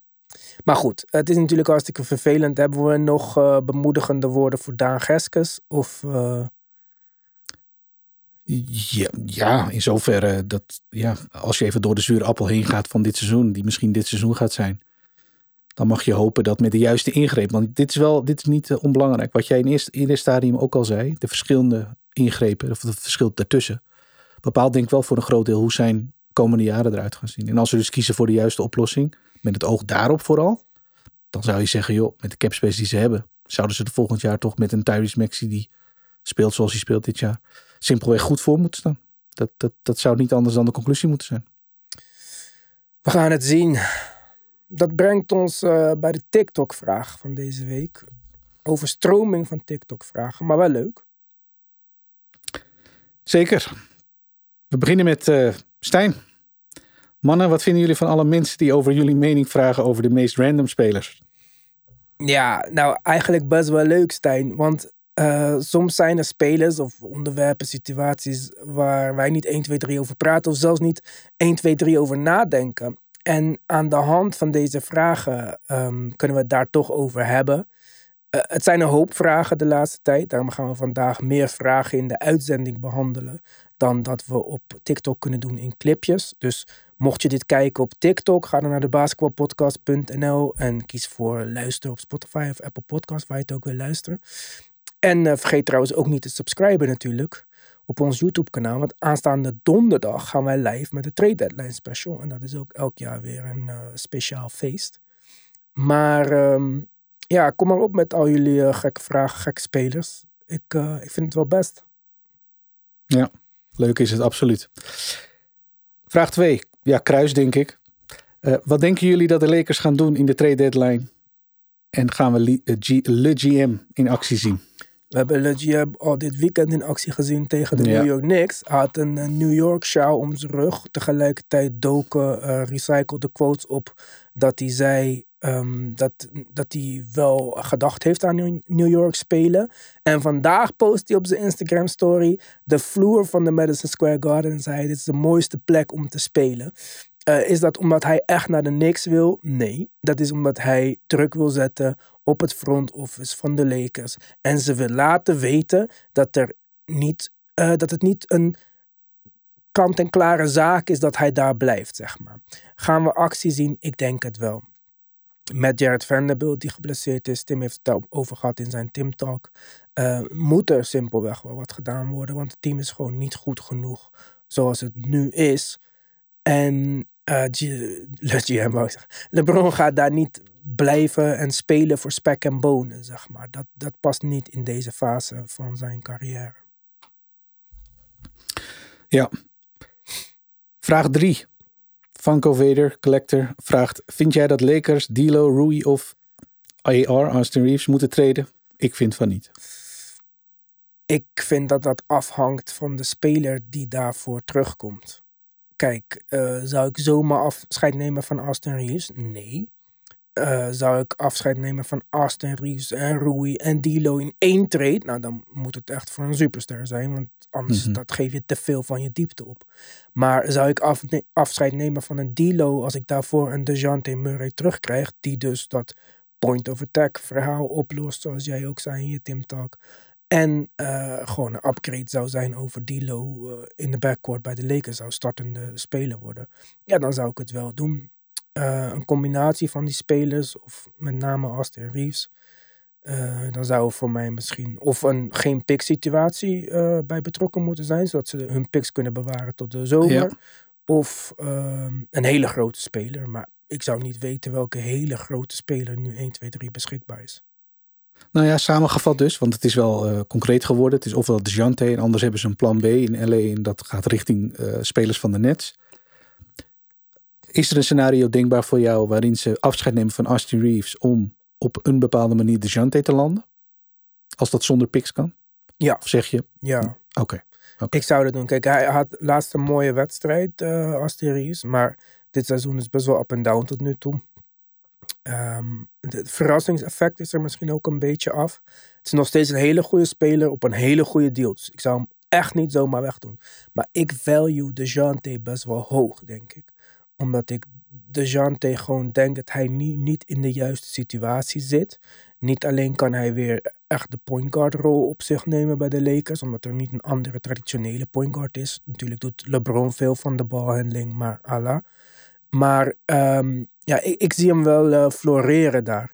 Maar goed, het is natuurlijk hartstikke vervelend. Hebben we nog eh, bemoedigende woorden voor Daan Geskes? Of eh, Ja, ja, in zoverre dat ja, als je even door de zure appel heen gaat van dit seizoen, die misschien dit seizoen gaat zijn, dan mag je hopen dat met de juiste ingreep. Want dit is wel, dit is niet eh, onbelangrijk. Wat jij in eerste, in het stadium ook al zei, de verschillende ingrepen, of het verschil daartussen, bepaalt denk ik wel voor een groot deel hoe zijn komende jaren eruit gaan zien. En als ze dus kiezen voor de juiste oplossing, met het oog daarop vooral, dan zou je zeggen, joh, met de capspace die ze hebben, zouden ze er volgend jaar toch met een Tyrese Maxey die speelt zoals hij speelt dit jaar, simpelweg goed voor moeten staan. Dat, dat, dat zou niet anders dan de conclusie moeten zijn. we gaan het zien. Dat brengt ons eh, bij de TikTok-vraag van deze week. Overstroming van TikTok-vragen, maar wel leuk. Zeker. We beginnen met uh, Stijn. Mannen, wat vinden jullie van alle mensen die over jullie mening vragen over de meest random spelers? Ja, nou eigenlijk best wel leuk, Stijn. Want uh, soms zijn er spelers of onderwerpen, situaties waar wij niet 1, 2, 3 over praten of zelfs niet 1, 2, 3 over nadenken. En aan de hand van deze vragen um, kunnen we het daar toch over hebben. Uh, het zijn een hoop vragen de laatste tijd. Daarom gaan we vandaag meer vragen in de uitzending behandelen dan dat we op TikTok kunnen doen in clipjes. Dus mocht je dit kijken op TikTok, ga dan naar de basketbalpodcast.nl en kies voor luisteren op Spotify of Apple Podcast, waar je het ook wil luisteren. En uh, vergeet trouwens ook niet te subscriben natuurlijk op ons YouTube kanaal. Want aanstaande donderdag gaan wij live met de Trade Deadline Special. En dat is ook elk jaar weer een uh, speciaal feest. Maar um, ja, kom maar op met al jullie uh, gekke vragen, gekke spelers. Ik, ik vind het wel best. Ja, leuk is het absoluut. Vraag 2. Ja, kruis denk ik. wat denken jullie dat de Lakers gaan doen in de trade deadline? En gaan we Le GM in actie zien? We hebben Le al dit weekend in actie gezien tegen de New York Knicks. Hij had een, New York sjaal om zijn rug. Tegelijkertijd doken uh, recyclede quotes op dat hij zei um, dat, dat hij wel gedacht heeft aan New York spelen. En vandaag post hij op zijn Instagram story de vloer van de Madison Square Garden. En zei dit is de mooiste plek om te spelen. Uh, is dat omdat hij echt naar de Knicks wil? Nee. Dat is omdat hij druk wil zetten op het front office van de Lakers. En ze wil laten weten dat, er niet, uh, dat het niet een kant-en-klare zaak is dat hij daar blijft, zeg maar. Gaan we actie zien? Ik denk het wel. Met Jared Vanderbilt, die geblesseerd is. Tim heeft het over gehad in zijn Tim Talk. Uh, moet er simpelweg wel wat gedaan worden. Want het team is gewoon niet goed genoeg zoals het nu is. En uh, LeBron gaat daar niet blijven en spelen voor spek en bonen, zeg maar. Dat, dat past niet in deze fase van zijn carrière. Ja. Vraag 3. Funko Vader, collector, vraagt: Vind jij dat Lakers, Dilo, Rui of AR, Austin Reeves, moeten treden? Ik vind van niet. Ik vind dat dat afhangt van de speler die daarvoor terugkomt. Kijk, uh, zou ik zomaar afscheid nemen van Austin Reeves? Nee. Uh, zou ik afscheid nemen van Austin Reeves en Rui en Dilo in één trade? Nou, dan moet het echt voor een superster zijn, want anders mm dat geef je te veel van je diepte op. Maar zou ik af, afscheid nemen van een Dilo als ik daarvoor een DeJounte Murray terugkrijg, die dus dat point of attack verhaal oplost, zoals jij ook zei in je Tim Talk. En uh, gewoon een upgrade zou zijn over Dilo uh, in de backcourt bij de Lakers zou startende speler worden. Ja, dan zou ik het wel doen. Uh, een combinatie van die spelers, of met name Austin Reeves. dan zou voor mij misschien of een geen pick situatie bij betrokken moeten zijn, zodat ze hun picks kunnen bewaren tot de zomer. Ja. Of ehm, een hele grote speler. Maar ik zou niet weten welke hele grote speler nu 1, 2, 3 beschikbaar is. Nou ja, samengevat dus, want het is wel uh, concreet geworden. Het is ofwel de Jante en anders hebben ze een plan B in LA en dat gaat richting uh, spelers van de Nets. Is er een scenario denkbaar voor jou waarin ze afscheid nemen van Austin Reeves om op een bepaalde manier de Jante te landen? Als dat zonder picks kan? Ja. Of zeg je? Ja. Oké. Okay. Okay. Ik zou dat doen. Kijk, hij had laatst een mooie wedstrijd, uh, Austin Reeves, maar dit seizoen is best wel up en down tot nu toe. Um, het verrassingseffect is er misschien ook een beetje af. Het is nog steeds een hele goede speler op een hele goede deal. Dus ik zou hem echt niet zomaar wegdoen. Maar ik value de Jante best wel hoog, denk ik. Omdat ik de gewoon denk dat hij niet, niet in de juiste situatie zit. Niet alleen kan hij weer echt de point guard rol op zich nemen bij de Lakers, omdat er niet een andere traditionele point guard is. Natuurlijk doet LeBron veel van de balhandling, maar Allah. Maar um, ja, ik, ik, zie hem wel uh, floreren daar.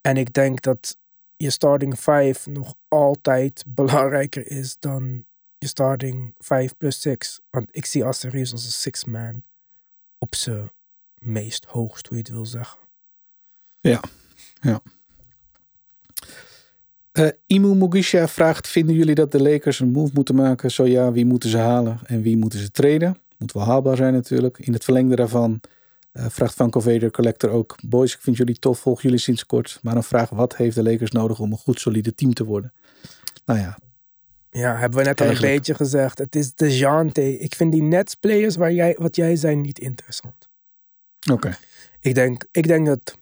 En ik denk dat je starting 5 nog altijd belangrijker is dan je starting 5 plus 6. Want ik zie Reeves als een six man op zijn meest hoogst, hoe je het wil zeggen. Ja, ja. Uh, Imu Mugisha vraagt: Vinden jullie dat de Lakers een move moeten maken? Zo ja, wie moeten ze halen en wie moeten ze treden? Moet wel haalbaar zijn natuurlijk. In het verlengde daarvan uh, vraagt Van Vader Collector ook. Boys, ik vind jullie tof, volg jullie sinds kort. Maar een vraag, wat heeft de Lakers nodig om een goed solide team te worden? Nou ja, Ja, hebben we net al een beetje gezegd. Het is de Jante. Ik vind die Nets-players waar jij, wat jij zei niet interessant. Oké. Ik denk, ik denk dat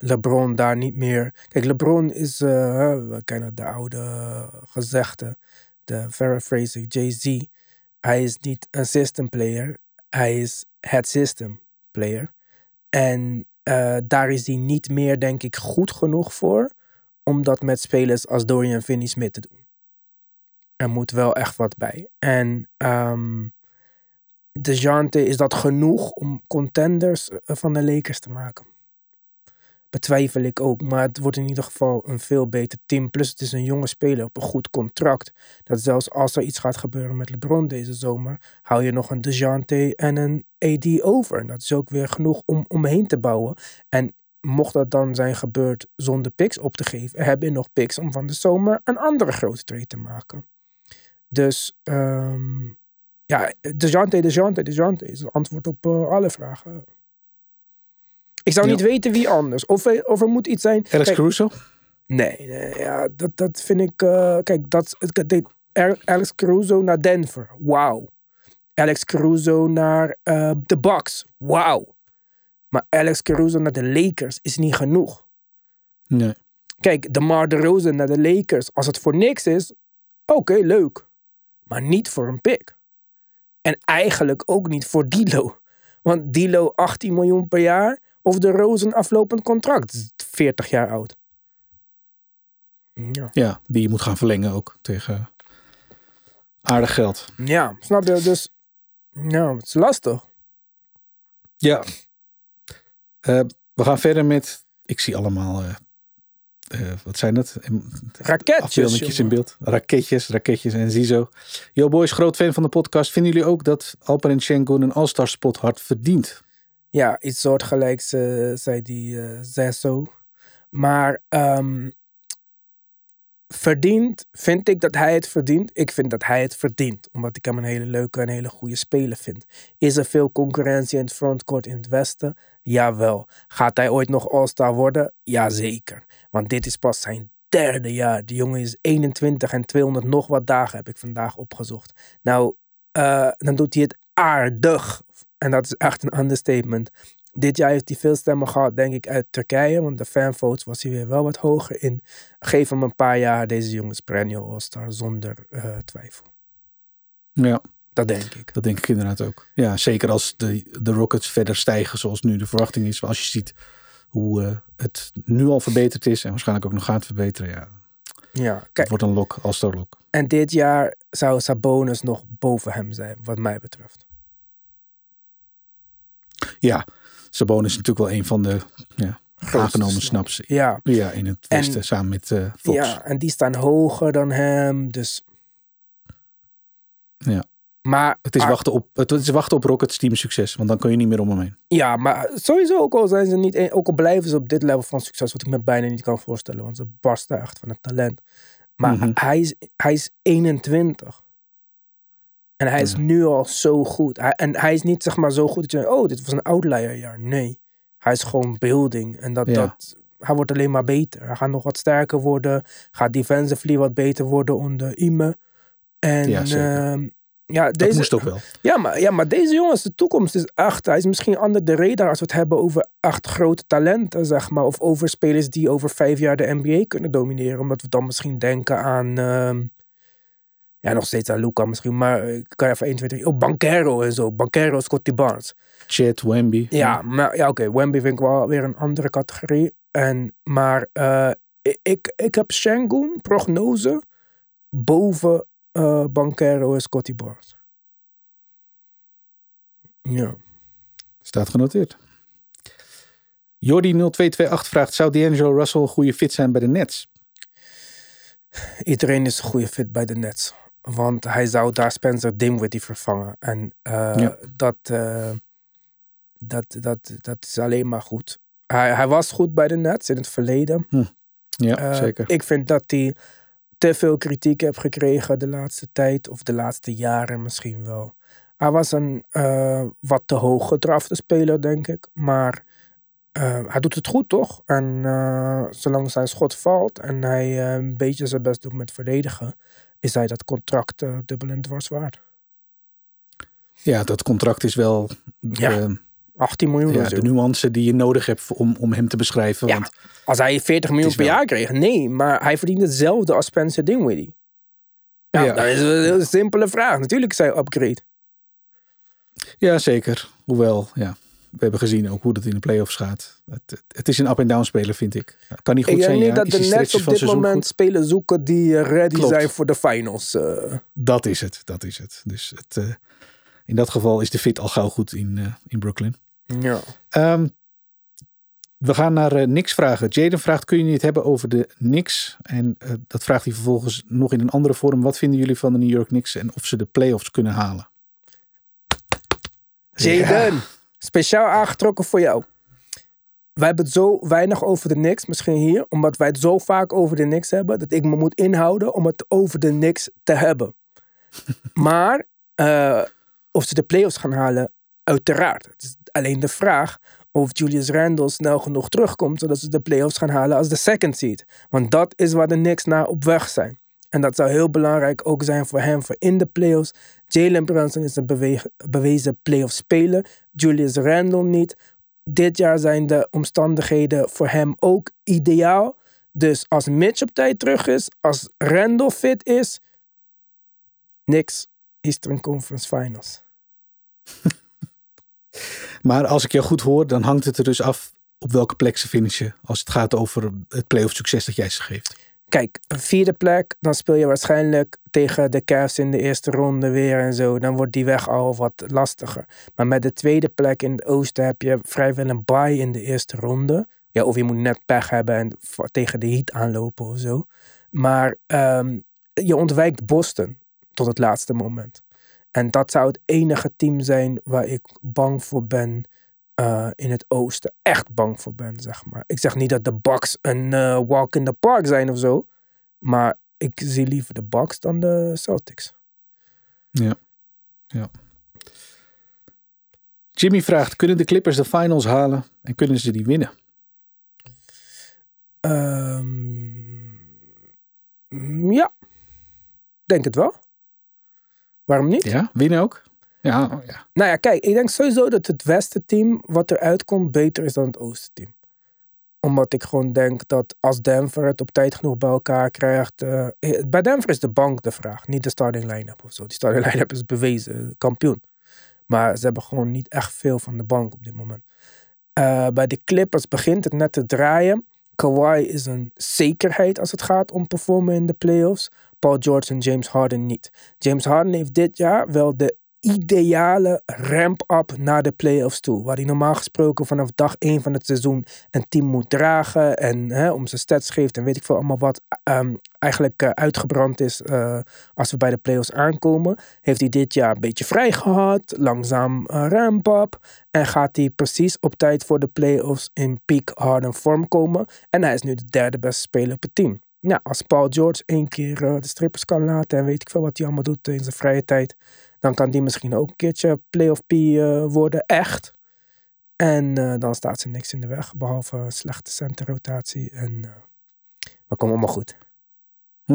LeBron daar niet meer. Kijk, LeBron is. eh, we kennen de oude gezegde. De paraphrasing Jay-Z. Hij is niet een system player. Hij is het system player. En eh, daar is hij niet meer, denk ik, goed genoeg voor. Om dat met spelers als Dorian Finney-Smith te doen. Er moet wel echt wat bij. En ehm DeJounte, is dat genoeg om contenders eh, van de Lakers te maken? Betwijfel ik ook, maar het wordt in ieder geval een veel beter team. Plus het is een jonge speler op een goed contract. Dat zelfs als er iets gaat gebeuren met LeBron deze zomer, hou je nog een DeJounte en een AD over. Dat is ook weer genoeg om omheen te bouwen. En mocht dat dan zijn gebeurd zonder picks op te geven, heb je nog picks om van de zomer een andere grote trade te maken. Dus ehm ja, DeJounte, DeJounte, DeJounte is het antwoord op eh, alle vragen. Ik zou Ja. niet weten wie anders. Of, er- of er moet iets zijn. Alex Caruso? Nee, nee ja, dat, dat vind ik. eh, kijk, dat, Alex Caruso naar Denver. Wauw. Alex Caruso naar eh, de Bucks. Wauw. Maar Alex Caruso naar de Lakers is niet genoeg. Nee. Kijk, DeMar DeRozan naar de Lakers. Als het voor niks is, oké, leuk. Maar niet voor een pick. En eigenlijk ook niet voor Dilo. Want Dilo 18 miljoen per jaar. Of de Rozen aflopend contract. 40 jaar oud. Ja. Ja, die je moet gaan verlengen ook tegen aardig geld. Ja, snap je? Dus, ja, het is lastig. Ja. Eh, we gaan verder met, ik zie allemaal, eh, eh, wat zijn het? Raketjes. In beeld. Raketjes, raketjes en Zizo. Yo boys, groot fan van de podcast. Vinden jullie ook dat Alperen Schengen een All-Star spot hard verdient? Ja, iets soortgelijks eh, zei die eh Zesso. Maar ehm verdient, vind ik dat hij het verdient? Ik vind dat hij het verdient. Omdat ik hem een hele leuke en hele goede speler vind. Is er veel concurrentie in het frontcourt in het westen? Jawel. Gaat hij ooit nog All-Star worden? Jazeker. Want dit is pas zijn derde jaar. De jongen is 21 en 200 nog wat dagen heb ik vandaag opgezocht. Nou, eh, dan doet hij het aardig. En dat is echt een understatement. Dit jaar heeft hij veel stemmen gehad, denk ik, uit Turkije. Want de fanvotes was hij weer wel wat hoger in. Geef hem een paar jaar. Deze jongen is perennial All-Star zonder eh, twijfel. Ja, Dat denk ik. dat denk ik inderdaad ook. Ja, zeker als de, de Rockets verder stijgen zoals nu de verwachting is. Als je ziet hoe eh, het nu al verbeterd is en waarschijnlijk ook nog gaat verbeteren. Ja, Ja, het kijk. wordt een lock, All-Star lock. En dit jaar zou Sabonis nog boven hem zijn, wat mij betreft. Ja, Sabonis is natuurlijk wel een van de ja, aangenomen snaps. Ja, Ja, in het En- westen samen met eh, Fox. ja, en die staan hoger dan hem. Dus. Ja. Maar, Het is, ah, wachten op, het is wachten op Rockets team succes, want dan kun je niet meer om hem heen. Ja, maar sowieso ook al zijn ze niet, ook al blijven ze op dit level van succes, wat ik me bijna niet kan voorstellen, want ze barsten echt van het talent. Maar Mhm. hij, is, hij is 21. En hij is Ja. nu al zo goed. Hij, en hij is niet zeg maar zo goed dat je denkt, oh, dit was een outlier jaar. Nee, hij is gewoon building. En dat, Ja. dat, hij wordt alleen maar beter. Hij gaat nog wat sterker worden. Gaat defensively wat beter worden onder Ime. En Ja, zeker. Ja, Dat deze, moest ook wel. ja maar, ja, maar deze jongens, de toekomst is echt. Hij is misschien onder de radar als we het hebben over echt grote talenten, zeg maar. Of over spelers die over vijf jaar de NBA kunnen domineren. Omdat we dan misschien denken aan. ehm, ja, nog steeds aan Luca misschien. Maar ik kan even 1, 2, 3. Oh, Banquero en zo. Banquero, Scotty Barnes. Chet, Wemby. Ja, maar ja, oké. Wemby vind ik wel weer een andere categorie. En, maar eh, ik- ik, heb Shangoon, prognose, boven eh Banquero en Scotty Barnes. Ja. Staat genoteerd. Jordi0228 vraagt, zou D'Angelo Russell een goede fit zijn bij de Nets? Iedereen is een goede fit bij de Nets. Want hij zou daar Spencer Dinwiddie vervangen. En eh, Ja. dat, eh, dat, dat, dat is alleen maar goed. Hij, hij was goed bij de Nets in het verleden. Ja, Eh, zeker. Ik vind dat hij te veel kritiek heeft gekregen de laatste tijd. Of de laatste jaren misschien wel. Hij was een eh, wat te hoog gedrafte speler, denk ik. Maar eh, hij doet het goed, toch? En eh, zolang zijn schot valt en hij een beetje zijn best doet met verdedigen, is hij dat contract dubbel en dwars waard. Ja, dat contract is wel Ja, 18 miljoen ja, de nuance die je nodig hebt om, om hem te beschrijven. Ja, Want als hij 40 miljoen per wel- jaar kreeg, nee, maar hij verdient hetzelfde als Spencer Dinwiddie. Ja, Ja. dat is een heel simpele vraag. Natuurlijk is hij upgrade. Ja, zeker. Hoewel, ja, we hebben gezien ook hoe dat in de playoffs gaat. Het, is een up-and-down speler, vind ik. Kan niet goed Ik denk zijn, ja. dat de Nets op dit moment goed? spelers zoeken die eh, ready Klopt. zijn voor de finals. eh. Dat is het, dat is het. Dus het, eh, in dat geval is de fit al gauw goed in, in Brooklyn. Ja. Ehm, we gaan naar eh Knicks vragen. Jaden vraagt, kun je het hebben over de Knicks? En eh, dat vraagt hij vervolgens nog in een andere vorm. Wat vinden jullie van de New York Knicks en of ze de playoffs kunnen halen? Jaden, speciaal aangetrokken voor jou. Wij hebben het zo weinig over de Knicks, misschien hier, omdat wij het zo vaak over de Knicks hebben, dat ik me moet inhouden om het over de Knicks te hebben. maar eh, of ze de playoffs gaan halen, uiteraard. Het is alleen de vraag of Julius Randle snel genoeg terugkomt, zodat ze de playoffs gaan halen als de second seed. Want dat is waar de Knicks naar op weg zijn. En dat zou heel belangrijk ook zijn voor hem voor in de playoffs. Jalen Brunson is een bewe- bewezen playoff speler. Julius Randle niet. Dit jaar zijn de omstandigheden voor hem ook ideaal. Dus als Mitch op tijd terug is, als Randle fit is, niks Eastern Conference Finals. Maar als ik jou goed hoor, dan hangt het er dus af op welke plek ze finishen. Als het gaat over het playoff succes dat jij ze geeft. Kijk, vierde plek, dan speel je waarschijnlijk tegen de Cavs in de eerste ronde weer en zo. Dan wordt die weg al wat lastiger. Maar met de tweede plek in het oosten heb je vrijwel een bye in de eerste ronde. Ja, of je moet net pech hebben en tegen de heat aanlopen of zo. Maar ehm, je ontwijkt Boston tot het laatste moment. En dat zou het enige team zijn waar ik bang voor ben eh, in het oosten. Echt bang voor ben, zeg maar. Ik zeg niet dat de Bucks een eh, walk in the park zijn of zo. Maar ik zie liever de Bucks dan de Celtics. Ja. ja. Jimmy vraagt, kunnen de Clippers de finals halen en kunnen ze die winnen? Ehm, ja, denk het wel. Waarom niet? Ja, winnen ook? Ja, oh ja. Nou ja, kijk, ik denk sowieso dat het Westen-team wat eruit komt beter is dan het Oosten-team. Omdat ik gewoon denk dat als Denver het op tijd genoeg bij elkaar krijgt. eh, bij Denver is de bank de vraag, niet de starting line-up of zo. Die starting line-up is bewezen, kampioen. Maar ze hebben gewoon niet echt veel van de bank op dit moment. Eh, bij de Clippers begint het net te draaien. Kawhi is een zekerheid als het gaat om performen in de playoffs. Paul George en James Harden niet. James Harden heeft dit jaar wel de ideale ramp-up naar de playoffs toe. Waar hij normaal gesproken vanaf dag 1 van het seizoen een team moet dragen. En hè, om zijn stats geeft en weet ik veel allemaal wat. ehm, eigenlijk eh, uitgebrand is eh, als we bij de playoffs aankomen. Heeft hij dit jaar een beetje vrij gehad. Langzaam eh, ramp-up. En gaat hij precies op tijd voor de playoffs in peak Harden vorm komen. En hij is nu de derde beste speler op het team. Ja, als Paul George één keer de strippers kan laten en weet ik veel wat hij allemaal doet in zijn vrije tijd, dan kan die misschien ook een keertje playoff P eh, worden, echt. En eh, dan staat ze niks in de weg, behalve slechte centerrotatie. En, eh, maar komt allemaal goed.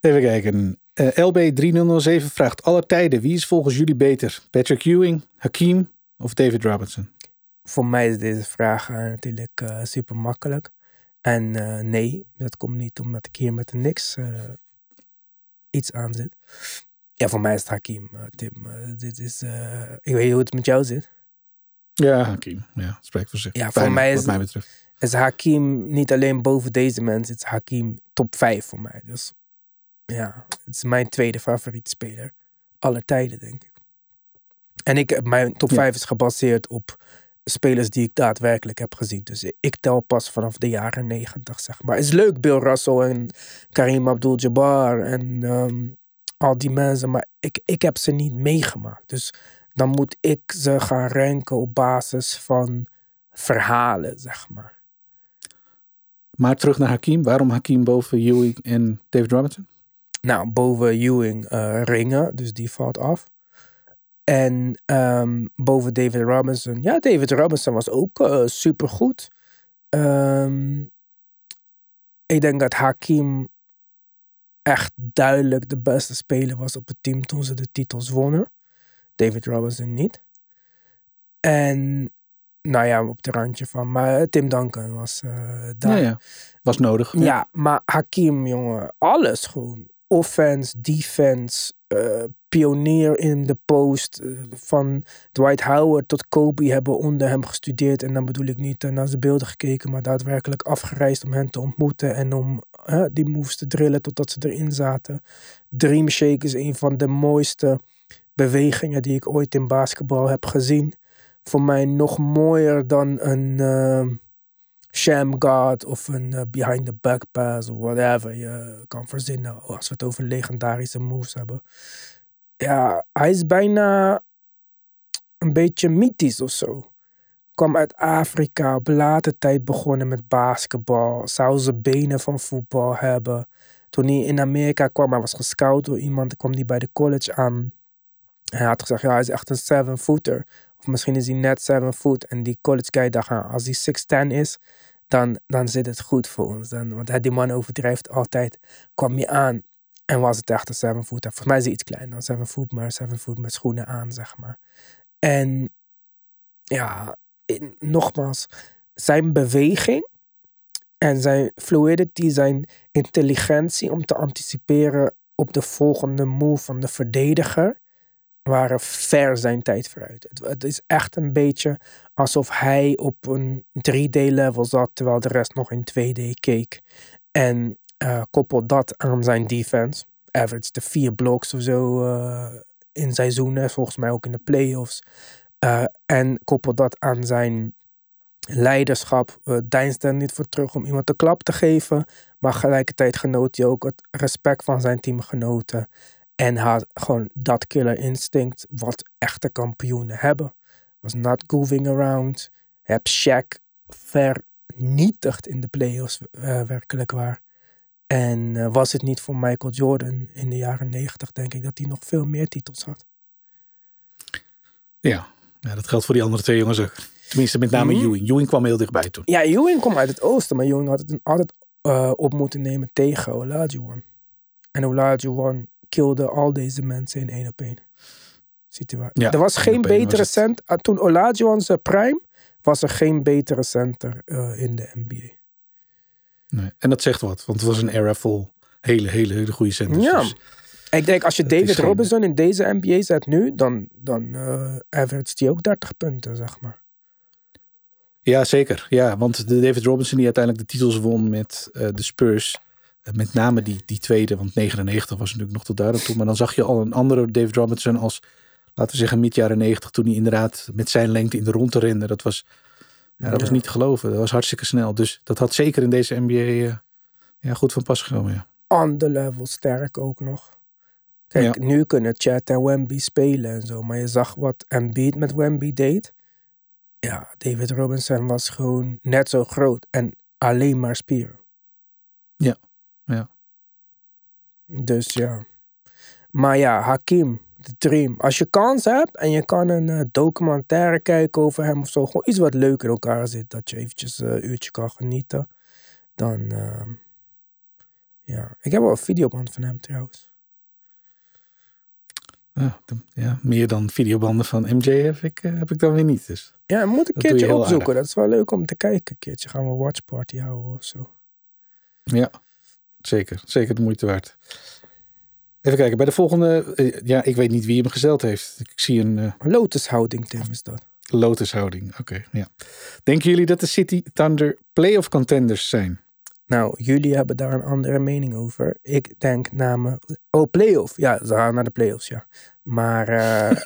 Even kijken. Eh, LB3007 vraagt alle tijden. Wie is volgens jullie beter? Patrick Ewing, Hakim of David Robinson? Voor mij is deze vraag natuurlijk super makkelijk. En nee, dat komt niet omdat ik hier met de niks iets aan zit. Ja, voor mij is het Hakim, eh, Tim. Eh, dit is, eh, ik weet niet hoe het met jou zit. Ja, Hakim. Ja, spreekt voor zich. Ja, voor mij is wat mij betreft. is Hakim niet alleen boven deze mensen, het is Hakim top 5 voor mij. Dus ja, het is mijn tweede favoriete speler. Alle tijden, denk ik. En ik, mijn top Ja. 5 is gebaseerd op spelers die ik daadwerkelijk heb gezien. Dus ik tel pas vanaf de jaren 90, zeg maar. Het is leuk, Bill Russell en Karim Abdul-Jabbar en ehm, al die mensen. Maar ik, ik heb ze niet meegemaakt. Dus dan moet ik ze gaan ranken op basis van verhalen, zeg maar. Maar terug naar Hakim. Waarom Hakim boven Ewing en David Robinson? Nou, boven Ewing eh, ringen, dus die valt af. En ehm, boven David Robinson. Ja, David Robinson was ook uh, supergoed. Ehm, ik denk dat Hakim echt duidelijk de beste speler was op het team toen ze de titels wonnen. David Robinson niet. En nou ja, op de randje van. Maar Tim Duncan was uh, daar. Ja, ja. Was nodig. Ja. maar Hakim, jongen, alles gewoon. Offense, defense, uh, pionier in de post. Uh, van Dwight Howard tot Kobe hebben onder hem gestudeerd. En dan bedoel ik niet naar zijn beelden gekeken, maar daadwerkelijk afgereisd om hen te ontmoeten. En om die moves te drillen totdat ze erin zaten. Dream Shake is een van de mooiste bewegingen die ik ooit in basketbal heb gezien voor mij nog mooier dan een sham guard of een uh, behind the back pass of whatever je kan verzinnen als we het over legendarische moves hebben. Ja, hij is bijna een beetje mythisch of zo. Kwam uit Afrika, op late tijd begonnen met basketbal. Zou ze benen van voetbal hebben. Toen hij in Amerika kwam, hij was gescout door iemand, kwam hij bij de college aan. Hij had gezegd, ja, hij is echt een seven-footer misschien is hij net 7 foot. En die college guy dacht, als hij 6'10 is, dan, dan zit het goed voor ons. Dan, want die man overdrijft altijd. Kwam je aan en was het echt een 7 foot. Volgens mij is hij iets kleiner dan 7 foot, maar 7 foot met schoenen aan, zeg maar. En ja, nogmaals, zijn beweging en zijn fluidity, zijn intelligentie om te anticiperen op de volgende move van de verdediger waren ver zijn tijd vooruit. Het, het, is echt een beetje alsof hij op een 3D-level zat, terwijl de rest nog in 2D keek. En uh, koppel dat aan zijn defense. Average de vier blocks of zo uh, in seizoenen, volgens mij ook in de playoffs. Uh, en koppel dat aan zijn leiderschap. Uh, er niet voor terug om iemand de klap te geven. Maar gelijkertijd genoot hij ook het respect van zijn teamgenoten. En had gewoon dat killer instinct wat echte kampioenen hebben. Was not goofing around. Heb Shaq vernietigd in de playoffs, uh, werkelijk waar. En uh, was het niet voor Michael Jordan in de jaren negentig, denk ik dat hij nog veel meer titels had. Ja. ja, dat geldt voor die andere twee jongens ook. Tenminste, met name mm. Ewing. Ewing kwam heel dichtbij toen. Ja, Ewing kwam uit het oosten, maar Ewing had het altijd uh, op moeten nemen tegen Olajuwon. En Olajuwon kilde al deze mensen in één op één situatie. Ja, er was geen betere center. Ah, toen Olajuwon zijn prime, was er geen betere center uh, in de NBA. Nee, en dat zegt wat, want het was een era vol hele, hele, hele goede centers. Ja. Dus ik denk, als je David Robinson in deze NBA zet nu, dan, dan uh, average die ook 30 punten, zeg maar. Ja, zeker. Ja, want de David Robinson die uiteindelijk de titels won met uh, de Spurs met name die, die tweede, want 99 was natuurlijk nog tot daar toe. Maar dan zag je al een andere David Robinson als, laten we zeggen, mid jaren 90. Toen hij inderdaad met zijn lengte in de rondte rende. Dat was, ja, dat was niet te geloven. Dat was hartstikke snel. Dus dat had zeker in deze NBA uh, ja, goed van pas gekomen. Ja. On the level sterk ook nog. Kijk, ja. nu kunnen Chat en Wemby spelen en zo. Maar je zag wat Embiid met Wemby deed. Ja, David Robinson was gewoon net zo groot en alleen maar spieren. Ja. Ja. Dus ja. Maar ja, Hakim, de dream. Als je kans hebt en je kan een uh, documentaire kijken over hem of zo. Gewoon iets wat leuk in elkaar zit. Dat je eventjes een uh, uurtje kan genieten. Dan, uh, ja. Ik heb wel een videoband van hem trouwens. Ja, ja, meer dan videobanden van MJ heb ik, heb ik dan weer niet. Dus. Ja, moet een dat keertje opzoeken. Dat is wel leuk om te kijken. Een keertje gaan we een watchparty houden of zo. Ja, zeker. Zeker de moeite waard. Even kijken, bij de volgende. Ja, ik weet niet wie hem gezeld heeft. Ik zie een. Uh... Lotushouding, Tim, is dat. Lotushouding, oké. ja. Denken jullie dat de City Thunder playoff contenders zijn? Nou, jullie hebben daar een andere mening over. Ik denk namelijk. Oh, playoff. Ja, ze gaan naar de playoffs, ja. Maar. Uh,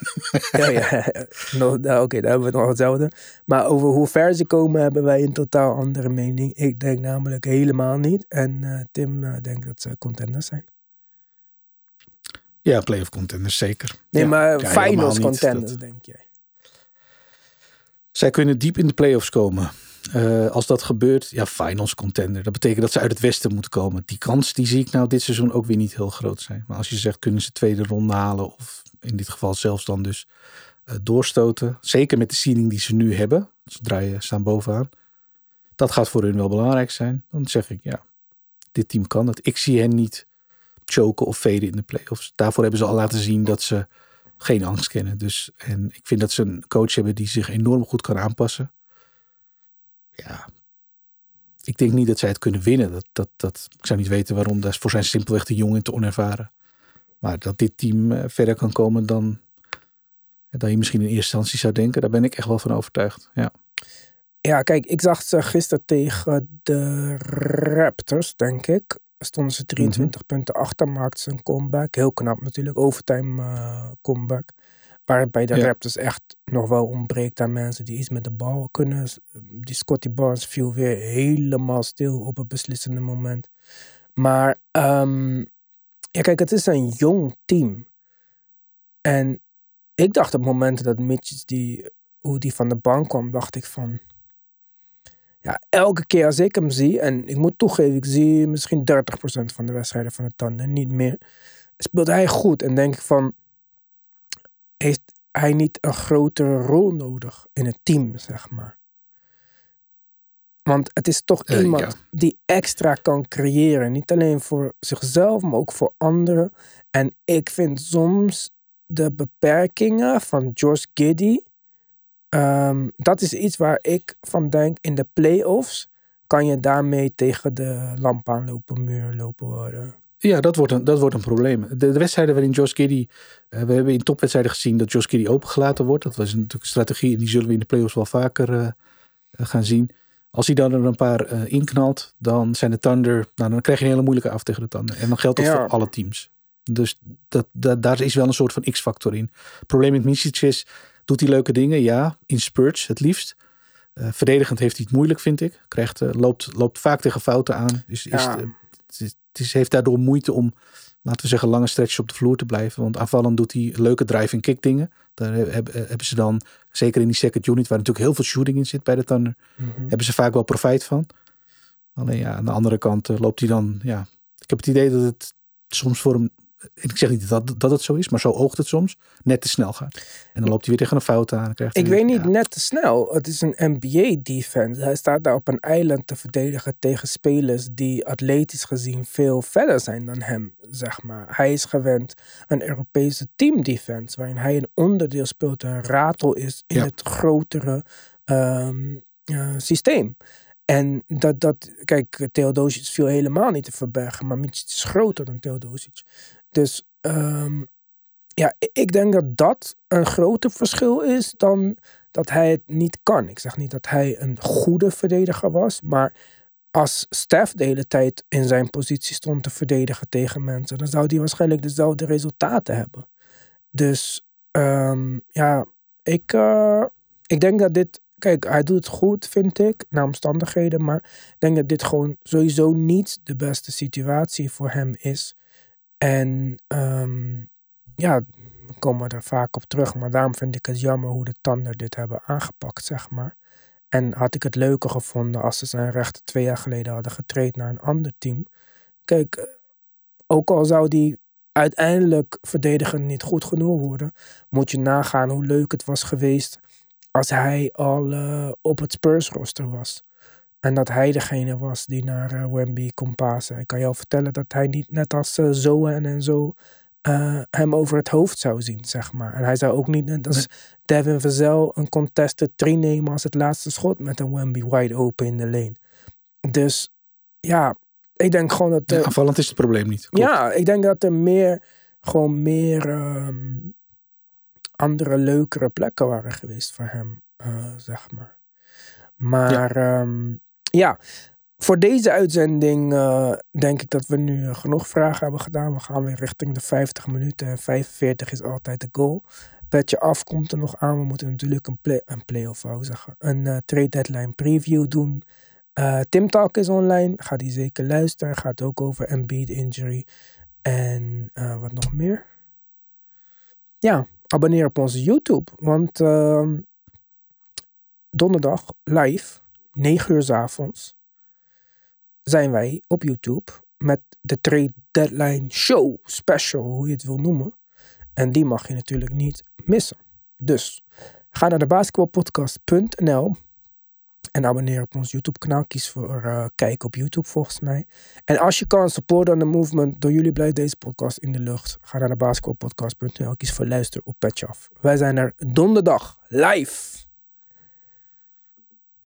ja, ja. no, Oké, okay, daar hebben we het nog hetzelfde. Maar over hoe ver ze komen, hebben wij een totaal andere mening. Ik denk namelijk helemaal niet. En uh, Tim uh, denkt dat ze contenders zijn. Ja, playoff contenders zeker. Nee, ja. maar ja, finals contenders, dat... denk jij. Zij kunnen diep in de playoffs komen. Uh, als dat gebeurt, ja, finals contender. Dat betekent dat ze uit het westen moeten komen. Die kans die zie ik nou dit seizoen ook weer niet heel groot zijn. Maar als je zegt, kunnen ze tweede ronde halen of in dit geval zelfs dan dus eh, doorstoten. Zeker met de seeding die ze nu hebben. Ze draaien, staan bovenaan. Dat gaat voor hun wel belangrijk zijn. Dan zeg ik ja, dit team kan het. Ik zie hen niet choken of veden in de playoffs. Daarvoor hebben ze al laten zien dat ze geen angst kennen. Dus, en ik vind dat ze een coach hebben die zich enorm goed kan aanpassen. Ja, ik denk niet dat zij het kunnen winnen. Dat, dat, dat, ik zou niet weten waarom. Voor zijn simpelweg te jong en te onervaren. Maar dat dit team eh, verder kan komen dan, dan je misschien in eerste instantie zou denken. Daar ben ik echt wel van overtuigd. Ja. Ja, kijk, ik zag ze gisteren tegen de Raptors, denk ik. Stonden ze 23 punten achter, maakten ze een comeback. Heel knap natuurlijk, overtime eh, comeback. Waarbij de Ja. Raptors echt nog wel ontbreekt aan mensen die iets met de bal kunnen. Die Scotty Barnes viel weer helemaal stil op het beslissende moment. Maar ehm, ja, kijk, het is een jong team. En ik dacht op momenten dat Mitch die, hoe die van de bank kwam, dacht ik van. Ja, elke keer als ik hem zie, en ik moet toegeven, ik zie misschien 30% van de wedstrijden van de tanden, niet meer. Speelt hij goed en denk ik van, heeft hij niet een grotere rol nodig in het team, zeg maar? Want het is toch iemand ja. die extra kan creëren. Niet alleen voor zichzelf, maar ook voor anderen. En ik vind soms de beperkingen van Josh Giddy. ehm, dat is iets waar ik van denk in de playoffs. Kan je daarmee tegen de lamp aanlopen, muur lopen worden. Ja, dat wordt een, dat wordt een probleem. De, de wedstrijden waarin Josh Giddy... eh, we hebben in topwedstrijden gezien dat Josh Giddy opengelaten wordt. Dat was natuurlijk een strategie en die zullen we in de playoffs wel vaker eh, eh, gaan zien. Als hij dan er een paar eh, inknalt, dan zijn de Thunder... Nou, dan krijg je een hele moeilijke af tegen de Thunder. En dan geldt dat Ja. voor alle teams. Dus dat, dat, daar is wel een soort van x-factor in. Het probleem met Misic is, doet hij leuke dingen? Ja, in spurts het liefst. Eh, verdedigend heeft hij het moeilijk, vind ik. Krijgt, eh, loopt, loopt vaak tegen fouten aan. Dus is het, het, is, het is- heeft daardoor moeite om, laten we zeggen, lange stretches op de vloer te blijven. Want aanvallend doet hij leuke drive- en kick dingen. Daar heb- heb- hebben ze dan, zeker in die second unit, waar natuurlijk heel veel shooting in zit bij de Thunder, hebben ze vaak wel profijt van. Alleen ja, aan de andere kant eh, loopt hij dan, ja. Ik heb het idee dat het soms voor hem, ik zeg niet dat, dat het zo is, maar zo oogt het soms, net te snel gaat. En dan loopt hij weer tegen een fout aan. Krijgt Ik weer- weet niet, ja. net te snel. Het is een NBA-defense. Hij staat daar op een eiland te verdedigen tegen spelers die atletisch gezien veel verder zijn dan hem, zeg maar. Hij is gewend een Europese team-defense, waarin hij een onderdeel speelt, een ratel is in Ja. het grotere ehm, eh, systeem. En dat, dat, kijk, Theodosic viel helemaal niet te verbergen, maar Mitch is groter dan Theodosic. Dus ehm, ja, ik denk dat dat een groter verschil is dan dat hij het niet kan. Ik zeg niet dat hij een goede verdediger was, maar als Stef de hele tijd in zijn positie stond te verdedigen tegen mensen, dan zou hij waarschijnlijk dezelfde resultaten hebben. Dus ehm, ja, ik, eh, ik denk dat dit. Kijk, hij doet het goed, vind ik, naar omstandigheden. Maar ik denk dat dit gewoon sowieso niet de beste situatie voor hem is. En ehm, ja, we komen er vaak op terug. Maar daarom vind ik het jammer hoe de Thunder dit hebben aangepakt, zeg maar. En had ik het leuker gevonden als ze zijn rechten twee jaar geleden hadden getraind naar een ander team. Kijk, eh, ook al zou die uiteindelijk verdedigend niet goed genoeg worden, moet je nagaan hoe leuk het was geweest als hij al eh, op het Spurs roster was. En dat hij degene was die naar eh, Wemby kon pasen. Ik kan jou vertellen dat hij niet net als eh, Zoen en zo eh, hem over het hoofd zou zien, zeg maar. En hij zou ook niet net als Devin Vazel een contested three nemen als het laatste schot met een Wemby wide open in de lane. Dus ja, ik denk gewoon dat... Ja, eh, aanvallend is het probleem niet. Klopt. ja, ik denk dat er meer, gewoon meer ehm, andere leukere plekken waren geweest voor hem, zeg maar. Maar ja, ja voor deze uitzending eh, denk ik dat we nu eh, genoeg vragen hebben gedaan. We gaan weer richting de 50 minuten. 45 is altijd de goal. Petje af komt er nog aan. We moeten natuurlijk een, play, een play-off, zeggen. Een eh, trade deadline preview doen. Uh, Tim Talk is online. Ga die zeker luisteren. Gaat ook over Embiid injury. En uh, wat nog meer? Ja, abonneer op onze YouTube. Want uh, donderdag live, 9 uur s avonds, zijn wij op YouTube met de Trade Deadline Show Special, hoe je het wil noemen. En die mag je natuurlijk niet missen. Dus ga naar de basketbalpodcast.nl en abonneer op ons YouTube kanaal. Kies voor uh, kijken op YouTube volgens mij. En als je kan support on the movement. Door jullie blijft deze podcast in de lucht. Ga naar de basketbalpodcast.nl. Kies voor luister op Patch Wij zijn er donderdag live.